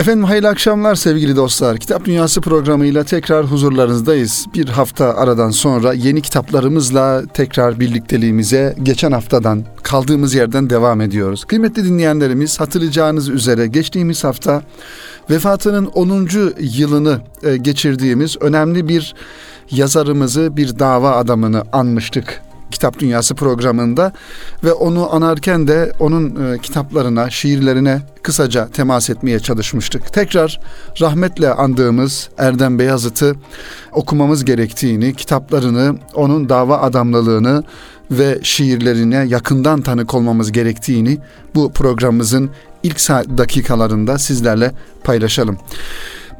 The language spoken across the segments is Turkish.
Efendim hayırlı akşamlar sevgili dostlar. Kitap Dünyası programıyla tekrar huzurlarınızdayız. Bir hafta aradan sonra yeni kitaplarımızla tekrar birlikteliğimize geçen haftadan kaldığımız yerden devam ediyoruz. Kıymetli dinleyenlerimiz hatırlayacağınız üzere geçtiğimiz hafta vefatının 10. yılını e, geçirdiğimiz önemli bir yazarımızı, bir dava adamını anmıştık Kitap Dünyası programında ve onu anarken de onun e, kitaplarına, şiirlerine kısaca temas etmeye çalışmıştık. Tekrar rahmetle andığımız Erdem Beyazıt'ı okumamız gerektiğini, kitaplarını, onun dava adamlılığını ve şiirlerine yakından tanık olmamız gerektiğini bu programımızın ilk dakikalarında sizlerle paylaşalım.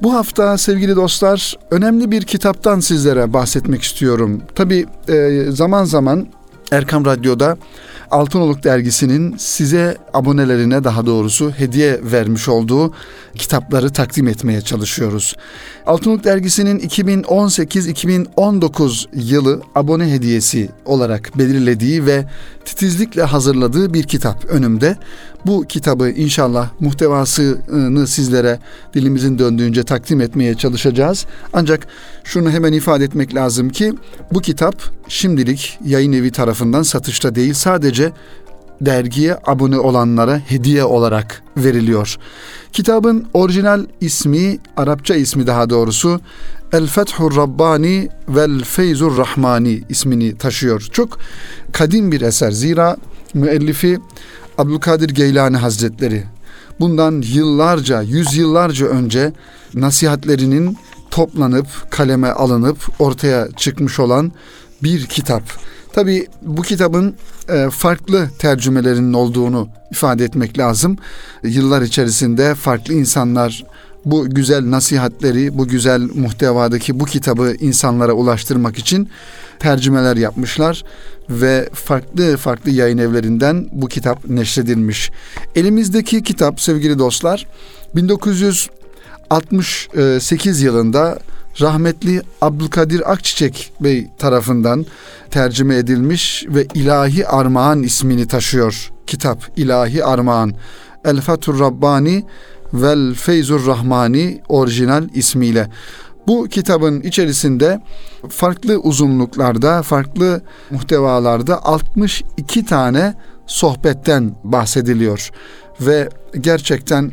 Bu hafta sevgili dostlar önemli bir kitaptan sizlere bahsetmek istiyorum. Tabi e, zaman zaman Erkam Radyo'da Altınoluk dergisinin size abonelerine daha doğrusu hediye vermiş olduğu kitapları takdim etmeye çalışıyoruz. Altınoluk dergisinin 2018-2019 yılı abone hediyesi olarak belirlediği ve titizlikle hazırladığı bir kitap önümde. Bu kitabı inşallah muhtevasını sizlere dilimizin döndüğünce takdim etmeye çalışacağız. Ancak şunu hemen ifade etmek lazım ki bu kitap şimdilik yayın evi tarafından satışta değil sadece dergiye abone olanlara hediye olarak veriliyor. Kitabın orijinal ismi, Arapça ismi daha doğrusu El Fethur Rabbani vel Feyzur Rahmani ismini taşıyor. Çok kadim bir eser. Zira müellifi Abdülkadir Geylani Hazretleri bundan yıllarca, yüzyıllarca önce nasihatlerinin toplanıp kaleme alınıp ortaya çıkmış olan bir kitap. Tabi bu kitabın e, farklı tercümelerinin olduğunu ifade etmek lazım. Yıllar içerisinde farklı insanlar bu güzel nasihatleri, bu güzel muhtevadaki bu kitabı insanlara ulaştırmak için tercümeler yapmışlar ve farklı farklı yayın evlerinden bu kitap neşredilmiş. Elimizdeki kitap sevgili dostlar 1968 yılında rahmetli Abdülkadir Akçiçek Bey tarafından tercüme edilmiş ve İlahi Armağan ismini taşıyor. Kitap İlahi Armağan. El Fatur Rabbani vel Feyzur Rahmani orijinal ismiyle. Bu kitabın içerisinde farklı uzunluklarda, farklı muhtevalarda 62 tane sohbetten bahsediliyor. Ve gerçekten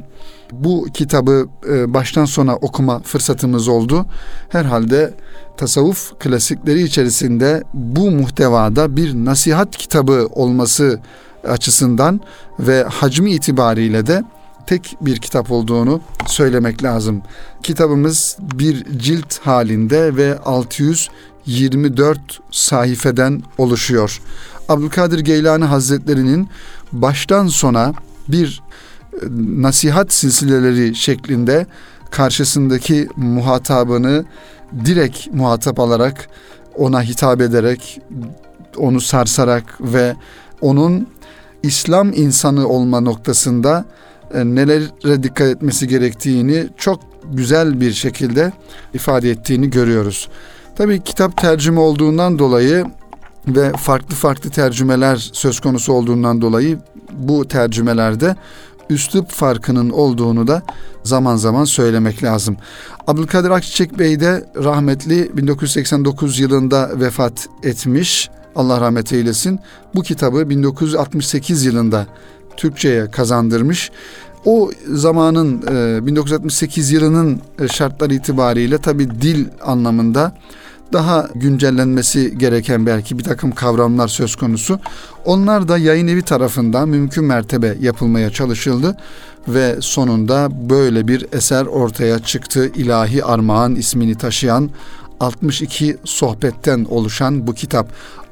bu kitabı e, baştan sona okuma fırsatımız oldu. Herhalde tasavvuf klasikleri içerisinde bu muhtevada bir nasihat kitabı olması açısından ve hacmi itibariyle de tek bir kitap olduğunu söylemek lazım. Kitabımız bir cilt halinde ve 624 sayfeden oluşuyor. Abdülkadir Geylani Hazretleri'nin baştan sona bir nasihat silsileleri şeklinde karşısındaki muhatabını direkt muhatap alarak ona hitap ederek onu sarsarak ve onun İslam insanı olma noktasında e, nelere dikkat etmesi gerektiğini çok güzel bir şekilde ifade ettiğini görüyoruz. Tabii kitap tercüme olduğundan dolayı ve farklı farklı tercümeler söz konusu olduğundan dolayı bu tercümelerde üslup farkının olduğunu da zaman zaman söylemek lazım. Abdülkadir Akçiçek Bey de rahmetli 1989 yılında vefat etmiş. Allah rahmet eylesin. Bu kitabı 1968 yılında Türkçe'ye kazandırmış. O zamanın 1968 yılının e, şartları itibariyle tabi dil anlamında daha güncellenmesi gereken belki bir takım kavramlar söz konusu. Onlar da yayın evi tarafından mümkün mertebe yapılmaya çalışıldı ve sonunda böyle bir eser ortaya çıktı. İlahi Armağan ismini taşıyan 62 sohbetten oluşan bu kitap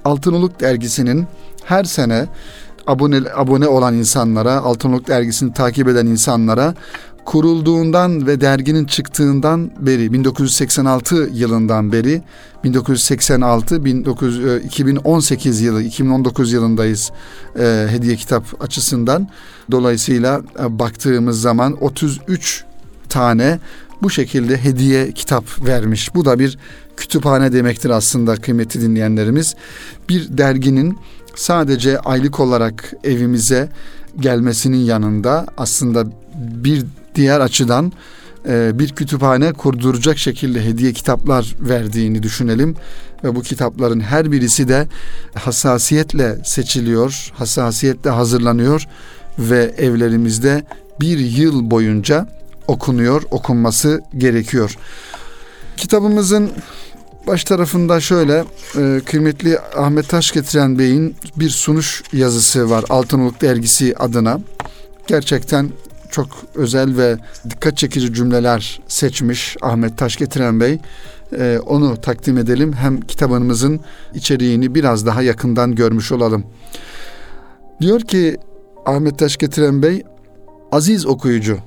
Altınoluk dergisinin her sene abone abone olan insanlara, Altınoluk dergisini takip eden insanlara kurulduğundan ve derginin çıktığından beri 1986 yılından beri 1986 19, 2018 yılı 2019 yılındayız e, hediye kitap açısından dolayısıyla e, baktığımız zaman 33 tane bu şekilde hediye kitap vermiş. Bu da bir kütüphane demektir aslında kıymetli dinleyenlerimiz. Bir derginin sadece aylık olarak evimize gelmesinin yanında aslında bir diğer açıdan e, bir kütüphane kurduracak şekilde hediye kitaplar verdiğini düşünelim ve bu kitapların her birisi de hassasiyetle seçiliyor, hassasiyetle hazırlanıyor ve evlerimizde bir yıl boyunca okunuyor, okunması gerekiyor. Kitabımızın baş tarafında şöyle e, kıymetli Ahmet Taş getiren Bey'in bir sunuş yazısı var Altınoluk Dergisi adına. Gerçekten çok özel ve dikkat çekici cümleler seçmiş Ahmet Taş getiren Bey. E, onu takdim edelim. Hem kitabımızın içeriğini biraz daha yakından görmüş olalım. Diyor ki Ahmet Taş getiren Bey, aziz okuyucu,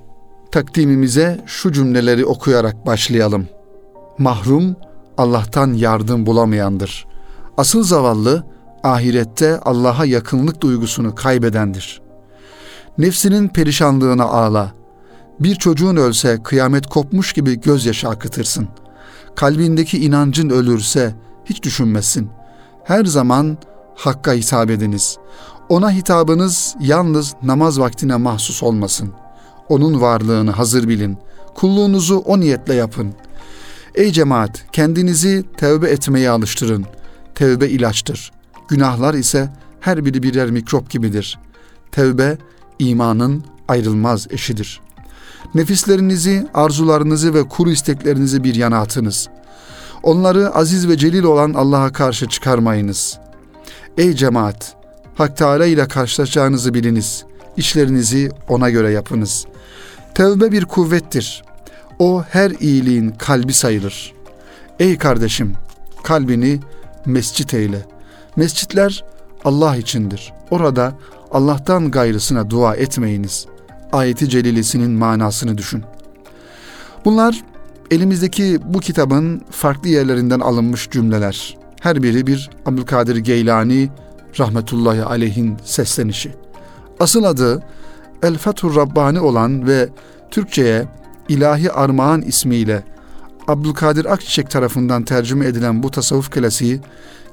takdimimize şu cümleleri okuyarak başlayalım. Mahrum Allah'tan yardım bulamayandır. Asıl zavallı ahirette Allah'a yakınlık duygusunu kaybedendir. Nefsinin perişanlığına ağla. Bir çocuğun ölse kıyamet kopmuş gibi gözyaşı akıtırsın. Kalbindeki inancın ölürse hiç düşünmezsin. Her zaman Hakk'a hitap ediniz. Ona hitabınız yalnız namaz vaktine mahsus olmasın. Onun varlığını hazır bilin. Kulluğunuzu o niyetle yapın. Ey cemaat, kendinizi tevbe etmeye alıştırın. Tevbe ilaçtır. Günahlar ise her biri birer mikrop gibidir. Tevbe imanın ayrılmaz eşidir. Nefislerinizi, arzularınızı ve kuru isteklerinizi bir yana atınız. Onları aziz ve celil olan Allah'a karşı çıkarmayınız. Ey cemaat, Hak Teala ile karşılaşacağınızı biliniz. İşlerinizi ona göre yapınız. Tevbe bir kuvvettir. O her iyiliğin kalbi sayılır. Ey kardeşim, kalbini mescit eyle. Mescitler Allah içindir. Orada Allah'tan gayrısına dua etmeyiniz. Ayeti celilesinin manasını düşün. Bunlar elimizdeki bu kitabın farklı yerlerinden alınmış cümleler. Her biri bir Abdülkadir Geylani rahmetullahi aleyhin seslenişi. Asıl adı El Fethur Rabbani olan ve Türkçe'ye İlahi Armağan ismiyle Abdülkadir Akçiçek tarafından tercüme edilen bu tasavvuf klasiği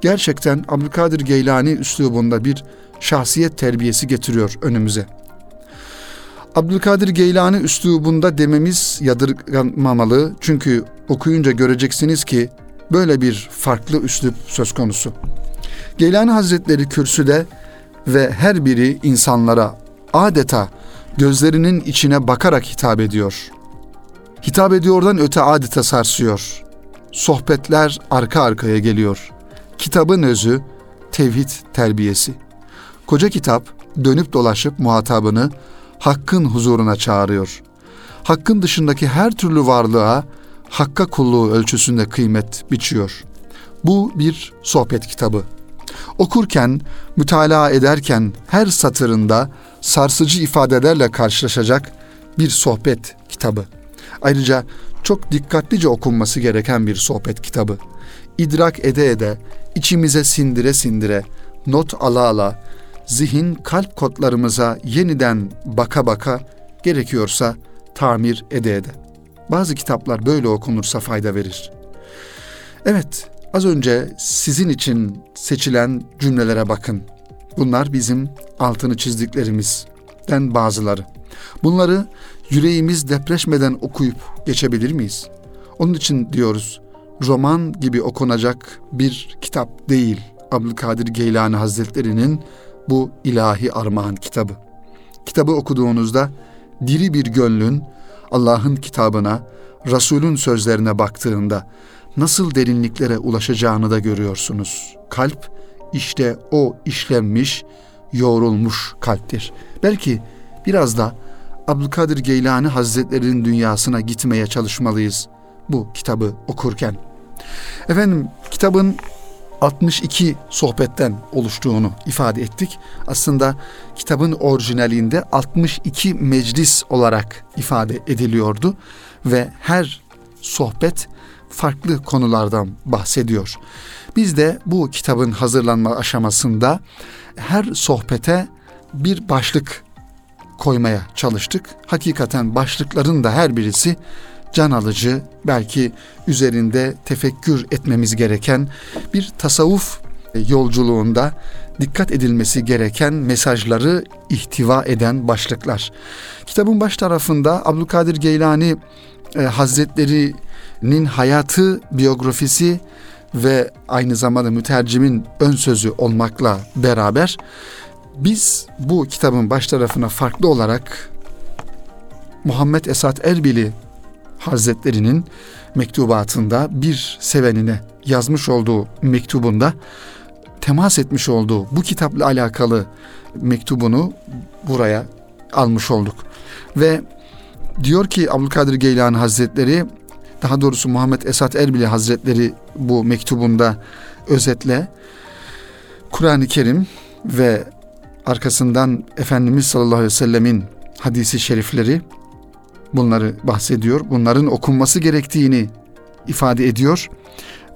gerçekten Abdülkadir Geylani üslubunda bir şahsiyet terbiyesi getiriyor önümüze. Abdülkadir Geylani üslubunda dememiz yadırganmamalı çünkü okuyunca göreceksiniz ki böyle bir farklı üslup söz konusu. Geylani Hazretleri kürsüde ve her biri insanlara adeta gözlerinin içine bakarak hitap ediyor. Hitap ediyordan öte adeta sarsıyor. Sohbetler arka arkaya geliyor. Kitabın özü tevhid terbiyesi. Koca kitap dönüp dolaşıp muhatabını Hakk'ın huzuruna çağırıyor. Hakk'ın dışındaki her türlü varlığa Hakk'a kulluğu ölçüsünde kıymet biçiyor. Bu bir sohbet kitabı. Okurken, mütalaa ederken her satırında sarsıcı ifadelerle karşılaşacak bir sohbet kitabı. Ayrıca çok dikkatlice okunması gereken bir sohbet kitabı. İdrak ede ede, içimize sindire sindire, not ala ala, zihin kalp kodlarımıza yeniden baka baka, gerekiyorsa tamir ede ede. Bazı kitaplar böyle okunursa fayda verir. Evet, az önce sizin için seçilen cümlelere bakın. Bunlar bizim altını çizdiklerimizden bazıları. Bunları yüreğimiz depreşmeden okuyup geçebilir miyiz? Onun için diyoruz, roman gibi okunacak bir kitap değil Abdülkadir Geylani Hazretleri'nin bu ilahi armağan kitabı. Kitabı okuduğunuzda diri bir gönlün Allah'ın kitabına, Resul'ün sözlerine baktığında nasıl derinliklere ulaşacağını da görüyorsunuz. Kalp işte o işlenmiş, yoğrulmuş kalptir. Belki biraz da Abdülkadir Geylani Hazretleri'nin dünyasına gitmeye çalışmalıyız bu kitabı okurken. Efendim kitabın 62 sohbetten oluştuğunu ifade ettik. Aslında kitabın orijinalinde 62 meclis olarak ifade ediliyordu ve her sohbet farklı konulardan bahsediyor. Biz de bu kitabın hazırlanma aşamasında her sohbete bir başlık koymaya çalıştık. Hakikaten başlıkların da her birisi can alıcı, belki üzerinde tefekkür etmemiz gereken bir tasavvuf yolculuğunda dikkat edilmesi gereken mesajları ihtiva eden başlıklar. Kitabın baş tarafında Abdülkadir Geylani e, Hazretleri'nin hayatı, biyografisi ve aynı zamanda mütercimin ön sözü olmakla beraber biz bu kitabın baş tarafına farklı olarak Muhammed Esat Erbili Hazretleri'nin mektubatında bir sevenine yazmış olduğu mektubunda temas etmiş olduğu bu kitapla alakalı mektubunu buraya almış olduk. Ve diyor ki Abdülkadir Geylani Hazretleri daha doğrusu Muhammed Esat Erbili Hazretleri bu mektubunda özetle Kur'an-ı Kerim ve arkasından Efendimiz sallallahu aleyhi ve sellemin hadisi şerifleri bunları bahsediyor. Bunların okunması gerektiğini ifade ediyor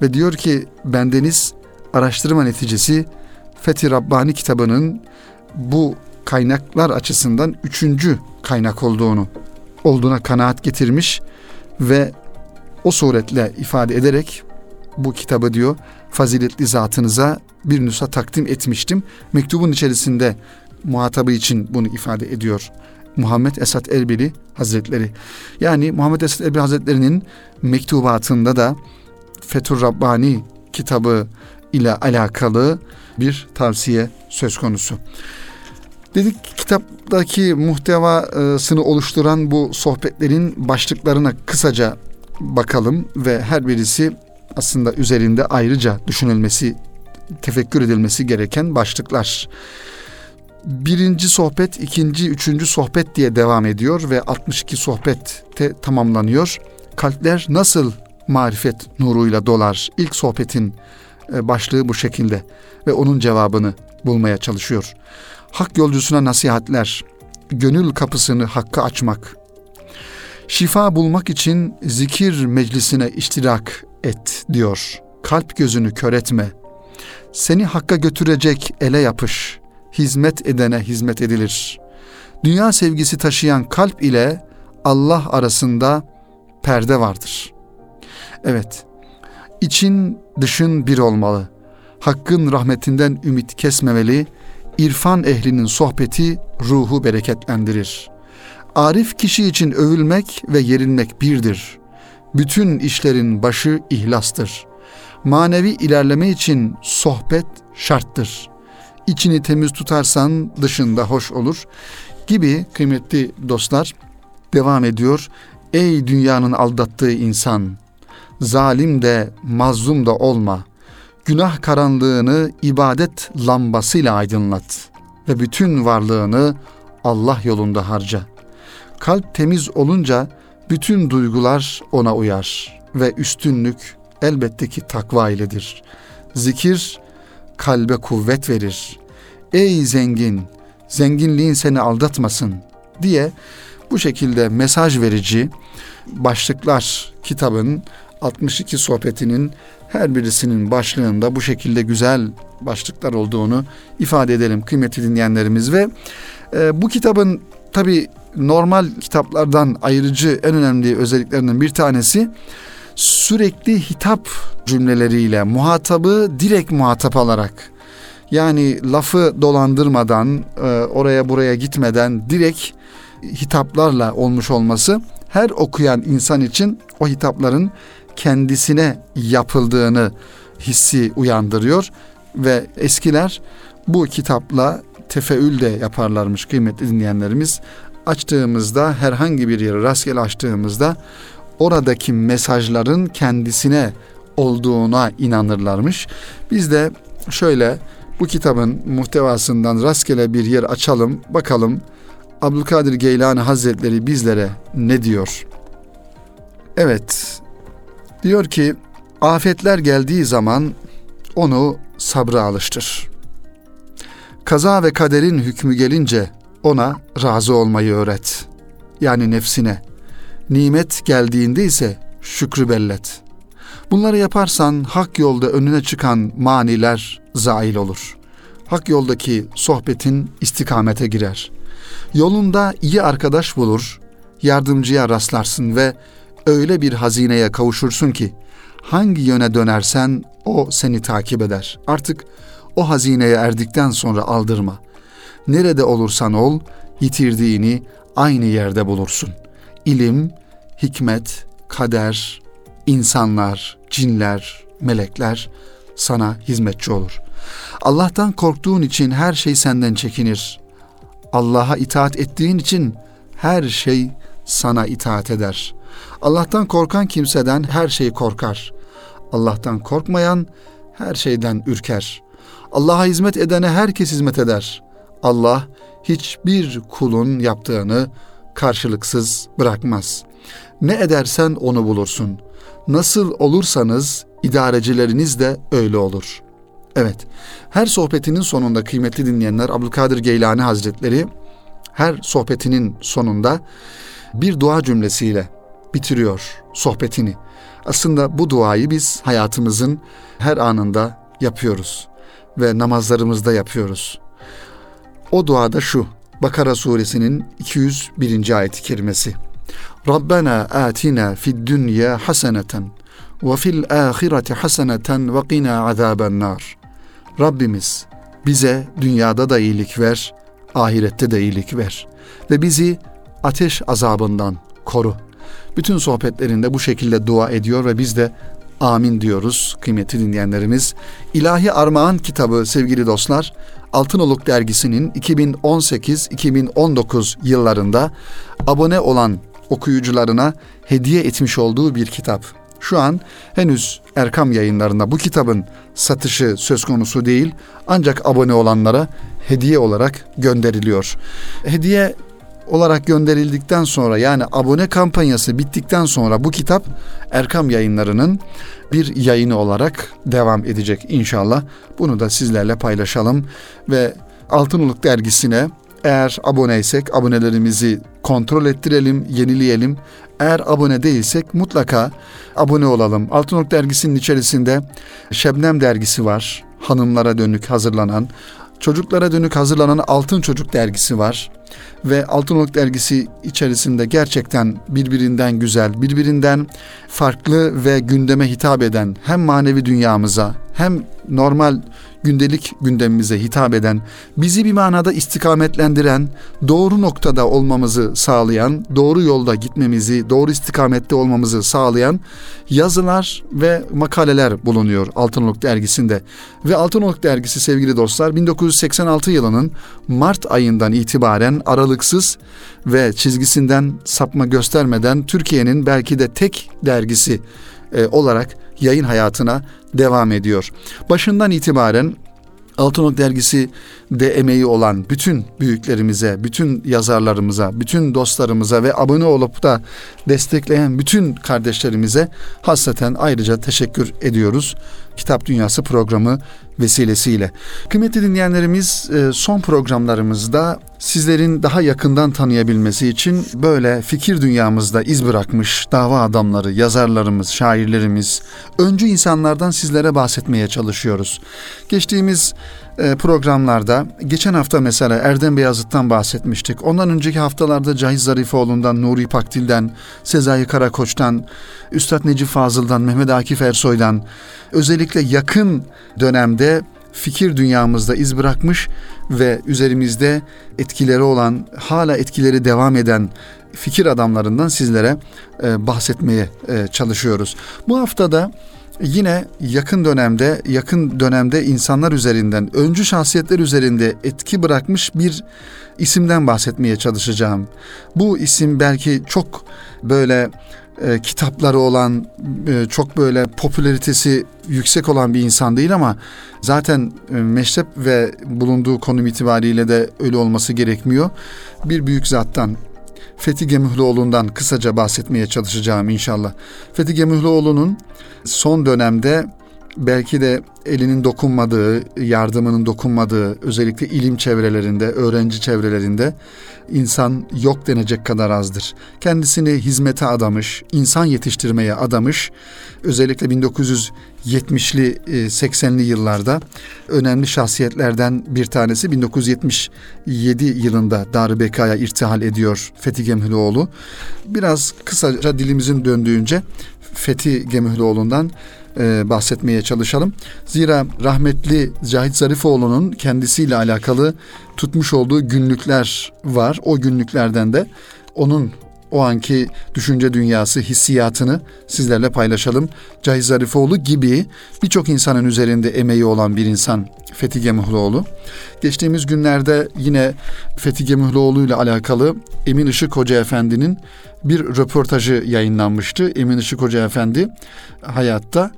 ve diyor ki bendeniz araştırma neticesi Fethi Rabbani kitabının bu kaynaklar açısından üçüncü kaynak olduğunu olduğuna kanaat getirmiş ve o suretle ifade ederek bu kitabı diyor faziletli zatınıza bir nüsa takdim etmiştim. Mektubun içerisinde muhatabı için bunu ifade ediyor. Muhammed Esat Erbili Hazretleri. Yani Muhammed Esat Erbili Hazretleri'nin mektubatında da Fethur Rabbani kitabı ile alakalı bir tavsiye söz konusu. Dedik kitaptaki muhtevasını oluşturan bu sohbetlerin başlıklarına kısaca bakalım ve her birisi aslında üzerinde ayrıca düşünülmesi, tefekkür edilmesi gereken başlıklar. Birinci sohbet, ikinci, üçüncü sohbet diye devam ediyor ve 62 sohbette tamamlanıyor. Kalpler nasıl marifet nuruyla dolar? İlk sohbetin e, başlığı bu şekilde ve onun cevabını bulmaya çalışıyor. Hak yolcusuna nasihatler, gönül kapısını hakka açmak, şifa bulmak için zikir meclisine iştirak et diyor. Kalp gözünü kör etme. Seni hakka götürecek ele yapış. Hizmet edene hizmet edilir. Dünya sevgisi taşıyan kalp ile Allah arasında perde vardır. Evet, için dışın bir olmalı. Hakkın rahmetinden ümit kesmemeli. İrfan ehlinin sohbeti ruhu bereketlendirir. Arif kişi için övülmek ve yerinmek birdir. Bütün işlerin başı ihlastır. Manevi ilerleme için sohbet şarttır. İçini temiz tutarsan dışında hoş olur gibi kıymetli dostlar devam ediyor. Ey dünyanın aldattığı insan, zalim de mazlum da olma. Günah karanlığını ibadet lambasıyla aydınlat ve bütün varlığını Allah yolunda harca. Kalp temiz olunca bütün duygular ona uyar ve üstünlük elbette ki takva iledir. Zikir kalbe kuvvet verir. Ey zengin, zenginliğin seni aldatmasın diye bu şekilde mesaj verici başlıklar kitabın 62 sohbetinin her birisinin başlığında bu şekilde güzel başlıklar olduğunu ifade edelim kıymetli dinleyenlerimiz ve e, bu kitabın tabi normal kitaplardan ayrıcı en önemli özelliklerinden bir tanesi sürekli hitap cümleleriyle muhatabı direkt muhatap alarak yani lafı dolandırmadan e, oraya buraya gitmeden direkt hitaplarla olmuş olması her okuyan insan için o hitapların kendisine yapıldığını hissi uyandırıyor ve eskiler bu kitapla tefeül de yaparlarmış kıymetli dinleyenlerimiz. Açtığımızda herhangi bir yeri rastgele açtığımızda oradaki mesajların kendisine olduğuna inanırlarmış. Biz de şöyle bu kitabın muhtevasından rastgele bir yer açalım bakalım Abdülkadir Geylani Hazretleri bizlere ne diyor? Evet Diyor ki afetler geldiği zaman onu sabra alıştır. Kaza ve kaderin hükmü gelince ona razı olmayı öğret. Yani nefsine. Nimet geldiğinde ise şükrü bellet. Bunları yaparsan hak yolda önüne çıkan maniler zail olur. Hak yoldaki sohbetin istikamete girer. Yolunda iyi arkadaş bulur, yardımcıya rastlarsın ve öyle bir hazineye kavuşursun ki hangi yöne dönersen o seni takip eder. Artık o hazineye erdikten sonra aldırma. Nerede olursan ol, yitirdiğini aynı yerde bulursun. İlim, hikmet, kader, insanlar, cinler, melekler sana hizmetçi olur. Allah'tan korktuğun için her şey senden çekinir. Allah'a itaat ettiğin için her şey sana itaat eder. Allah'tan korkan kimseden her şey korkar. Allah'tan korkmayan her şeyden ürker. Allah'a hizmet edene herkes hizmet eder. Allah hiçbir kulun yaptığını karşılıksız bırakmaz. Ne edersen onu bulursun. Nasıl olursanız idarecileriniz de öyle olur. Evet, her sohbetinin sonunda kıymetli dinleyenler Abdülkadir Geylani Hazretleri her sohbetinin sonunda bir dua cümlesiyle bitiriyor sohbetini. Aslında bu duayı biz hayatımızın her anında yapıyoruz ve namazlarımızda yapıyoruz. O duada şu. Bakara suresinin 201. ayet-i kerimesi. Rabbena atina fid dünya haseneten ve fil ahireti haseneten ve qina azaben nar. Rabbimiz bize dünyada da iyilik ver, ahirette de iyilik ver ve bizi ateş azabından koru. Bütün sohbetlerinde bu şekilde dua ediyor ve biz de amin diyoruz kıymetli dinleyenlerimiz. İlahi Armağan kitabı sevgili dostlar Altınoluk dergisinin 2018-2019 yıllarında abone olan okuyucularına hediye etmiş olduğu bir kitap. Şu an henüz Erkam yayınlarında bu kitabın satışı söz konusu değil ancak abone olanlara hediye olarak gönderiliyor. Hediye olarak gönderildikten sonra yani abone kampanyası bittikten sonra bu kitap Erkam yayınlarının bir yayını olarak devam edecek inşallah. Bunu da sizlerle paylaşalım ve Altınoluk dergisine eğer aboneysek abonelerimizi kontrol ettirelim, yenileyelim. Eğer abone değilsek mutlaka abone olalım. Altınoluk dergisinin içerisinde Şebnem dergisi var. Hanımlara dönük hazırlanan. Çocuklara dönük hazırlanan Altın Çocuk dergisi var ve Altınoluk dergisi içerisinde gerçekten birbirinden güzel, birbirinden farklı ve gündeme hitap eden hem manevi dünyamıza hem normal gündelik gündemimize hitap eden, bizi bir manada istikametlendiren, doğru noktada olmamızı sağlayan, doğru yolda gitmemizi, doğru istikamette olmamızı sağlayan yazılar ve makaleler bulunuyor Altınoluk dergisinde. Ve Altınoluk dergisi sevgili dostlar 1986 yılının Mart ayından itibaren aralıksız ve çizgisinden sapma göstermeden Türkiye'nin belki de tek dergisi e, olarak yayın hayatına devam ediyor. Başından itibaren Altınok dergisi de emeği olan bütün büyüklerimize, bütün yazarlarımıza, bütün dostlarımıza ve abone olup da destekleyen bütün kardeşlerimize hasreten ayrıca teşekkür ediyoruz. Kitap Dünyası programı vesilesiyle. Kıymetli dinleyenlerimiz e, son programlarımızda sizlerin daha yakından tanıyabilmesi için böyle fikir dünyamızda iz bırakmış dava adamları, yazarlarımız, şairlerimiz, öncü insanlardan sizlere bahsetmeye çalışıyoruz. Geçtiğimiz programlarda geçen hafta mesela Erdem Beyazıt'tan bahsetmiştik. Ondan önceki haftalarda Cahiz Zarifoğlu'ndan, Nuri Pakdil'den, Sezai Karakoç'tan, Üstad Necip Fazıl'dan, Mehmet Akif Ersoy'dan özellikle yakın dönemde fikir dünyamızda iz bırakmış ve üzerimizde etkileri olan, hala etkileri devam eden fikir adamlarından sizlere e, bahsetmeye e, çalışıyoruz. Bu haftada yine yakın dönemde yakın dönemde insanlar üzerinden öncü şahsiyetler üzerinde etki bırakmış bir isimden bahsetmeye çalışacağım. Bu isim belki çok böyle e, kitapları olan e, çok böyle popülaritesi yüksek olan bir insan değil ama zaten e, meşrep ve bulunduğu konum itibariyle de öyle olması gerekmiyor. Bir büyük zattan Fethi Gemühlüoğlu'ndan kısaca bahsetmeye çalışacağım inşallah. Fethi Gemühlüoğlu'nun son dönemde belki de elinin dokunmadığı, yardımının dokunmadığı özellikle ilim çevrelerinde, öğrenci çevrelerinde insan yok denecek kadar azdır. Kendisini hizmete adamış, insan yetiştirmeye adamış. Özellikle 1970'li 80'li yıllarda önemli şahsiyetlerden bir tanesi 1977 yılında Darübeka'ya irtihal ediyor Fethi Gemhüloğlu. Biraz kısaca dilimizin döndüğünce Fethi Gemühlüoğlu'ndan e, bahsetmeye çalışalım. Zira rahmetli Cahit Zarifoğlu'nun kendisiyle alakalı tutmuş olduğu günlükler var. O günlüklerden de onun o anki düşünce dünyası, hissiyatını sizlerle paylaşalım. Cahit Zarifoğlu gibi birçok insanın üzerinde emeği olan bir insan Fethi Gemuhluoğlu. Geçtiğimiz günlerde yine Fethi Gemuhluoğlu ile alakalı Emin Işık Hoca Efendi'nin bir röportajı yayınlanmıştı. Emin Işık Hoca Efendi hayatta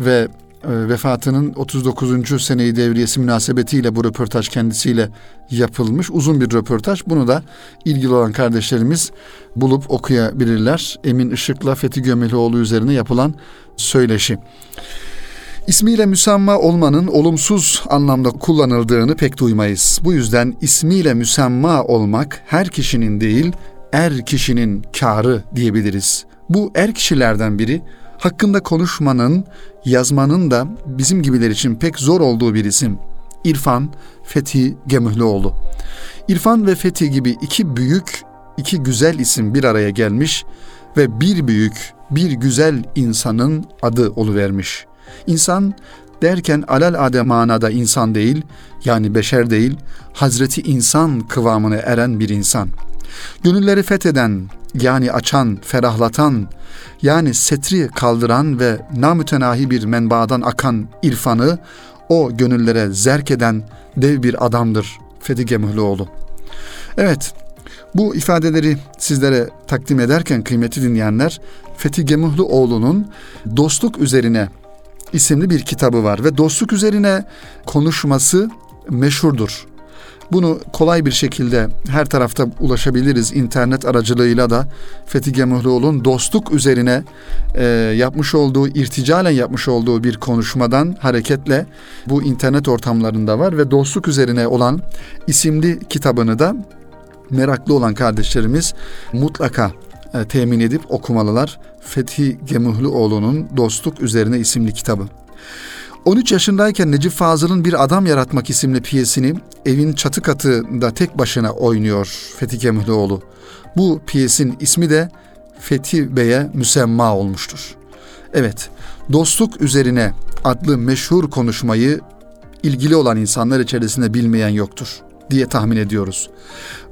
ve vefatının 39. seneyi devriyesi münasebetiyle bu röportaj kendisiyle yapılmış. Uzun bir röportaj. Bunu da ilgili olan kardeşlerimiz bulup okuyabilirler. Emin Işık'la Fethi Gömelioğlu üzerine yapılan söyleşi. İsmiyle müsemma olmanın olumsuz anlamda kullanıldığını pek duymayız. Bu yüzden ismiyle müsemma olmak her kişinin değil, er kişinin karı diyebiliriz. Bu er kişilerden biri hakkında konuşmanın, yazmanın da bizim gibiler için pek zor olduğu bir isim. İrfan Fethi Gemühlüoğlu. İrfan ve Fethi gibi iki büyük, iki güzel isim bir araya gelmiş ve bir büyük, bir güzel insanın adı oluvermiş. İnsan derken alal ade manada insan değil, yani beşer değil, Hazreti insan kıvamını eren bir insan. Gönülleri fetheden, yani açan, ferahlatan, yani setri kaldıran ve namütenahi bir menbaadan akan irfanı o gönüllere zerk eden dev bir adamdır Fethi Gemühlüoğlu. Evet, bu ifadeleri sizlere takdim ederken kıymeti dinleyenler, Fethi Gemühlüoğlu'nun dostluk üzerine isimli bir kitabı var ve dostluk üzerine konuşması meşhurdur. Bunu kolay bir şekilde her tarafta ulaşabiliriz internet aracılığıyla da Fethi Gemuhluoğlu'nun dostluk üzerine e, yapmış olduğu, irticalen yapmış olduğu bir konuşmadan hareketle bu internet ortamlarında var ve dostluk üzerine olan isimli kitabını da meraklı olan kardeşlerimiz mutlaka e, temin edip okumalılar. Fethi Gemuhluoğlu'nun Dostluk Üzerine isimli kitabı. 13 yaşındayken Necip Fazıl'ın Bir Adam Yaratmak isimli piyesini evin çatı katında tek başına oynuyor Fethi Kemhlioğlu. Bu piyesin ismi de Fethi Bey'e müsemma olmuştur. Evet, dostluk üzerine adlı meşhur konuşmayı ilgili olan insanlar içerisinde bilmeyen yoktur diye tahmin ediyoruz.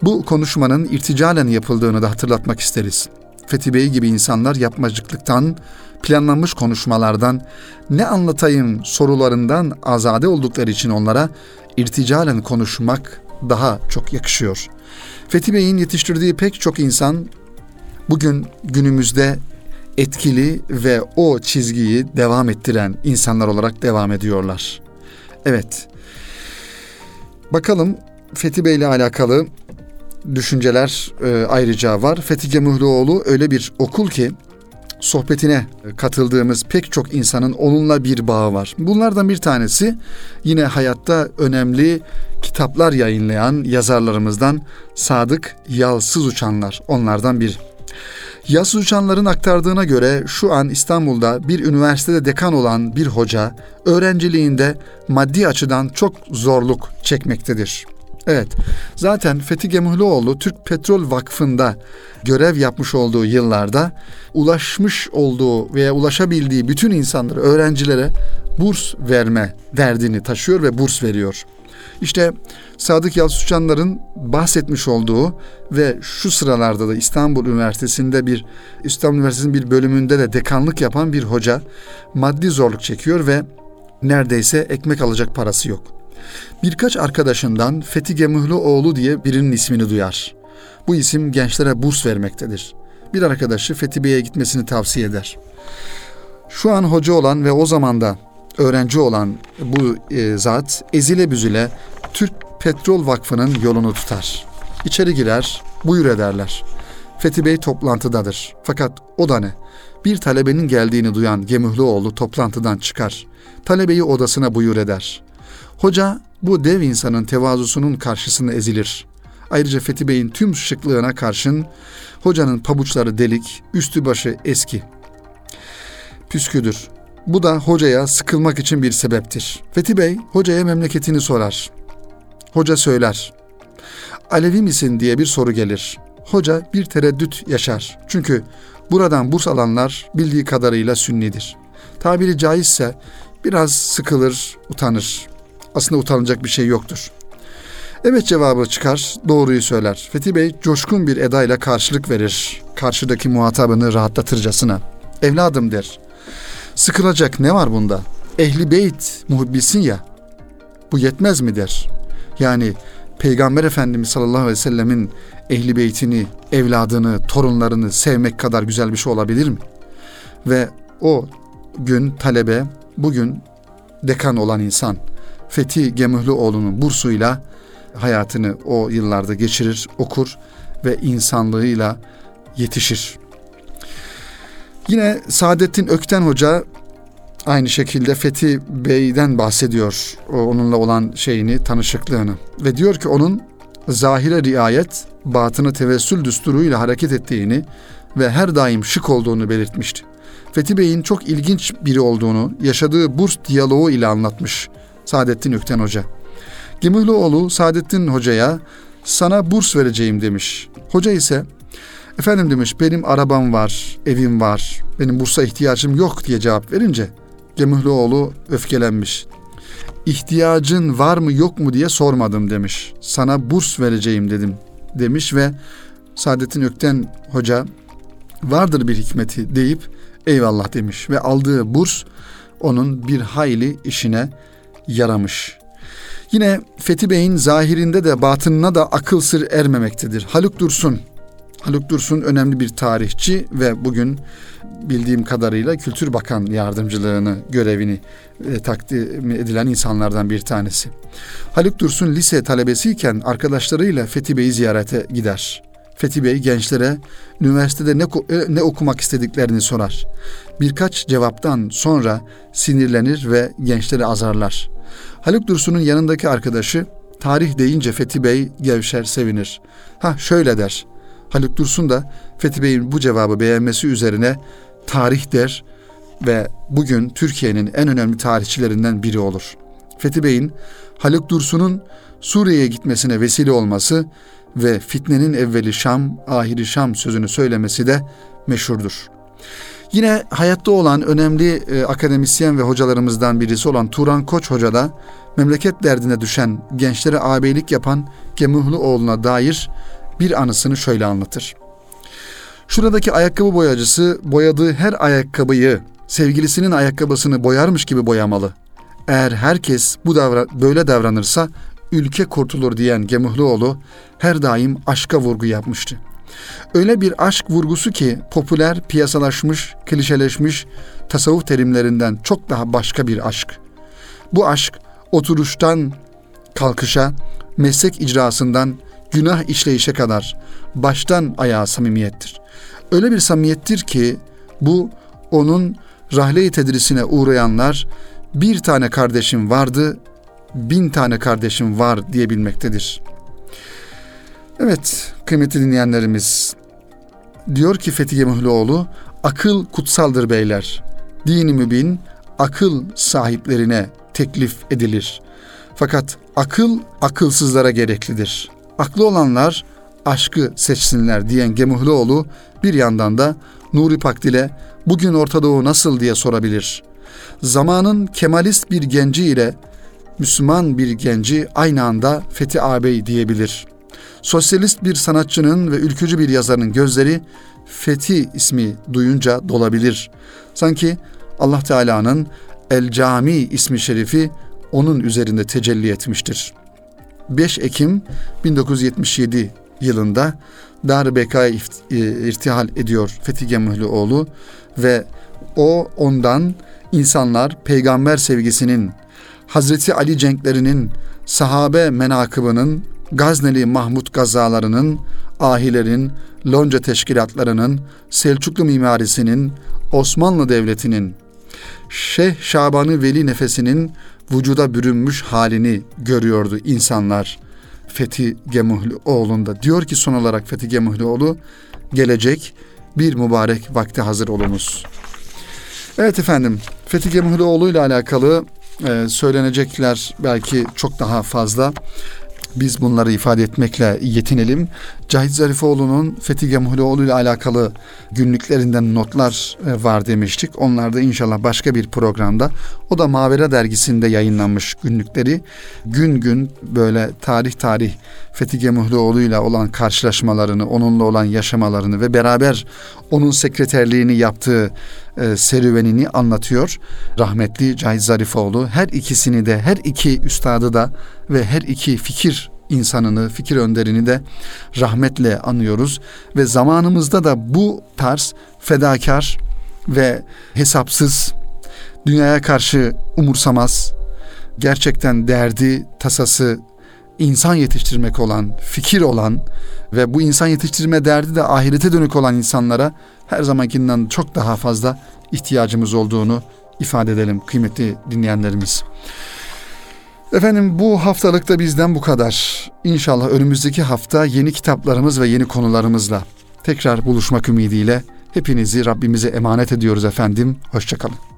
Bu konuşmanın irticalen yapıldığını da hatırlatmak isteriz. Fethi Bey gibi insanlar yapmacıklıktan, planlanmış konuşmalardan, ne anlatayım sorularından azade oldukları için onlara irticalen konuşmak daha çok yakışıyor. Fethi Bey'in yetiştirdiği pek çok insan bugün günümüzde etkili ve o çizgiyi devam ettiren insanlar olarak devam ediyorlar. Evet. Bakalım Fethi Bey ile alakalı düşünceler e, ayrıca var. Fethi Gemuhluoğlu öyle bir okul ki sohbetine katıldığımız pek çok insanın onunla bir bağı var. Bunlardan bir tanesi yine hayatta önemli kitaplar yayınlayan yazarlarımızdan Sadık Yalsız Uçanlar onlardan bir. Yalsız Uçanların aktardığına göre şu an İstanbul'da bir üniversitede dekan olan bir hoca öğrenciliğinde maddi açıdan çok zorluk çekmektedir. Evet, zaten Fethi Gemuhluoğlu Türk Petrol Vakfı'nda görev yapmış olduğu yıllarda ulaşmış olduğu veya ulaşabildiği bütün insanlara, öğrencilere burs verme derdini taşıyor ve burs veriyor. İşte Sadık Yalçıcanların bahsetmiş olduğu ve şu sıralarda da İstanbul Üniversitesi'nde bir İstanbul Üniversitesi'nin bir bölümünde de dekanlık yapan bir hoca maddi zorluk çekiyor ve neredeyse ekmek alacak parası yok birkaç arkadaşından Fethi Gemühlüoğlu diye birinin ismini duyar. Bu isim gençlere burs vermektedir. Bir arkadaşı Fethi Bey'e gitmesini tavsiye eder. Şu an hoca olan ve o zaman da öğrenci olan bu e, zat ezile büzüle Türk Petrol Vakfı'nın yolunu tutar. İçeri girer, buyur ederler. Fethi Bey toplantıdadır. Fakat o da ne? Bir talebenin geldiğini duyan Gemühlüoğlu toplantıdan çıkar. Talebeyi odasına buyur eder. Hoca bu dev insanın tevazusunun karşısında ezilir. Ayrıca Fethi Bey'in tüm şıklığına karşın hocanın pabuçları delik, üstü başı eski. Püsküdür. Bu da hocaya sıkılmak için bir sebeptir. Fethi Bey hocaya memleketini sorar. Hoca söyler. Alevi misin diye bir soru gelir. Hoca bir tereddüt yaşar. Çünkü buradan burs alanlar bildiği kadarıyla sünnidir. tabiri caizse biraz sıkılır, utanır. Aslında utanacak bir şey yoktur. Evet cevabı çıkar, doğruyu söyler. Fethi Bey coşkun bir edayla karşılık verir. Karşıdaki muhatabını rahatlatırcasına. Evladım der. Sıkılacak ne var bunda? Ehli beyt muhibbisin ya. Bu yetmez mi der. Yani Peygamber Efendimiz sallallahu aleyhi ve sellemin ehli beytini, evladını, torunlarını sevmek kadar güzel bir şey olabilir mi? Ve o gün talebe, bugün dekan olan insan Fethi Gemühlüoğlu'nun bursuyla hayatını o yıllarda geçirir, okur ve insanlığıyla yetişir. Yine Saadettin Ökten Hoca aynı şekilde Fethi Bey'den bahsediyor. Onunla olan şeyini, tanışıklığını. Ve diyor ki onun zahire riayet, batını tevessül düsturuyla hareket ettiğini ve her daim şık olduğunu belirtmişti. Fethi Bey'in çok ilginç biri olduğunu yaşadığı burs diyaloğu ile anlatmış Saadettin Ökten Hoca. Gümühlüoğlu Saadettin Hoca'ya sana burs vereceğim demiş. Hoca ise efendim demiş benim arabam var, evim var, benim bursa ihtiyacım yok diye cevap verince Gemühlüoğlu öfkelenmiş. İhtiyacın var mı yok mu diye sormadım demiş. Sana burs vereceğim dedim demiş ve Saadettin Ökten Hoca vardır bir hikmeti deyip eyvallah demiş ve aldığı burs onun bir hayli işine yaramış. Yine Fethi Bey'in zahirinde de batınına da akıl sır ermemektedir. Haluk Dursun, Haluk Dursun önemli bir tarihçi ve bugün bildiğim kadarıyla Kültür Bakan yardımcılığını, görevini e, takdim edilen insanlardan bir tanesi. Haluk Dursun lise talebesiyken arkadaşlarıyla Fethi Bey'i ziyarete gider. Fethi Bey gençlere üniversitede ne, e, ne okumak istediklerini sorar. Birkaç cevaptan sonra sinirlenir ve gençleri azarlar. Haluk Dursun'un yanındaki arkadaşı tarih deyince Fethi Bey gevşer sevinir. Ha şöyle der. Haluk Dursun da Fethi Bey'in bu cevabı beğenmesi üzerine tarih der ve bugün Türkiye'nin en önemli tarihçilerinden biri olur. Fethi Bey'in Haluk Dursun'un Suriye'ye gitmesine vesile olması ve fitnenin evveli Şam, ahiri Şam sözünü söylemesi de meşhurdur. Yine hayatta olan önemli e, akademisyen ve hocalarımızdan birisi olan Turan Koç Hoca da memleket derdine düşen gençlere ağabeylik yapan oğluna dair bir anısını şöyle anlatır. Şuradaki ayakkabı boyacısı boyadığı her ayakkabıyı sevgilisinin ayakkabısını boyarmış gibi boyamalı. Eğer herkes bu davra böyle davranırsa ülke kurtulur diyen Gemuhluoğlu her daim aşka vurgu yapmıştı. Öyle bir aşk vurgusu ki popüler, piyasalaşmış, klişeleşmiş tasavvuf terimlerinden çok daha başka bir aşk. Bu aşk oturuştan kalkışa, meslek icrasından günah işleyişe kadar baştan ayağa samimiyettir. Öyle bir samimiyettir ki bu onun rahle-i tedrisine uğrayanlar bir tane kardeşim vardı, bin tane kardeşim var diyebilmektedir. Evet kıymetli dinleyenlerimiz diyor ki Fethi Gemihloğlu akıl kutsaldır beyler. Dini mübin akıl sahiplerine teklif edilir. Fakat akıl akılsızlara gereklidir. Aklı olanlar aşkı seçsinler diyen Gemuhluoğlu bir yandan da Nuri Pakdil'e bugün Orta Doğu nasıl diye sorabilir. Zamanın kemalist bir genci ile Müslüman bir genci aynı anda Fethi ağabey diyebilir. Sosyalist bir sanatçının ve ülkücü bir yazarın gözleri Fethi ismi duyunca dolabilir. Sanki Allah Teala'nın El Cami ismi şerifi onun üzerinde tecelli etmiştir. 5 Ekim 1977 yılında Dar-ı e, irtihal ediyor Fethi Gemühlüoğlu ve o ondan insanlar peygamber sevgisinin, Hazreti Ali cenklerinin, sahabe menakıbının, Gazneli Mahmut gazalarının, ahilerin, lonca teşkilatlarının, Selçuklu mimarisinin, Osmanlı Devleti'nin, Şeyh Şabanı Veli nefesinin vücuda bürünmüş halini görüyordu insanlar. Fethi Gemuhlioğlu'nda. Diyor ki son olarak Fethi Gemuhlioğlu gelecek bir mübarek vakti hazır olunuz. Evet efendim Fethi Gemuhlioğlu ile alakalı e, söylenecekler belki çok daha fazla. Biz bunları ifade etmekle yetinelim. Cahit Zarifoğlu'nun Fethi Gemhuloğlu ile alakalı günlüklerinden notlar e, var demiştik. Onlar da inşallah başka bir programda. O da Mavera dergisinde yayınlanmış günlükleri. Gün gün böyle tarih tarih Fethi Gemhuloğlu ile olan karşılaşmalarını, onunla olan yaşamalarını ve beraber onun sekreterliğini yaptığı e, serüvenini anlatıyor. Rahmetli Cahit Zarifoğlu her ikisini de her iki üstadı da ve her iki fikir insanını, fikir önderini de rahmetle anıyoruz ve zamanımızda da bu tarz fedakar ve hesapsız, dünyaya karşı umursamaz, gerçekten derdi, tasası insan yetiştirmek olan, fikir olan ve bu insan yetiştirme derdi de ahirete dönük olan insanlara her zamankinden çok daha fazla ihtiyacımız olduğunu ifade edelim kıymetli dinleyenlerimiz. Efendim bu haftalıkta bizden bu kadar. İnşallah önümüzdeki hafta yeni kitaplarımız ve yeni konularımızla tekrar buluşmak ümidiyle hepinizi Rabbimize emanet ediyoruz efendim. Hoşçakalın.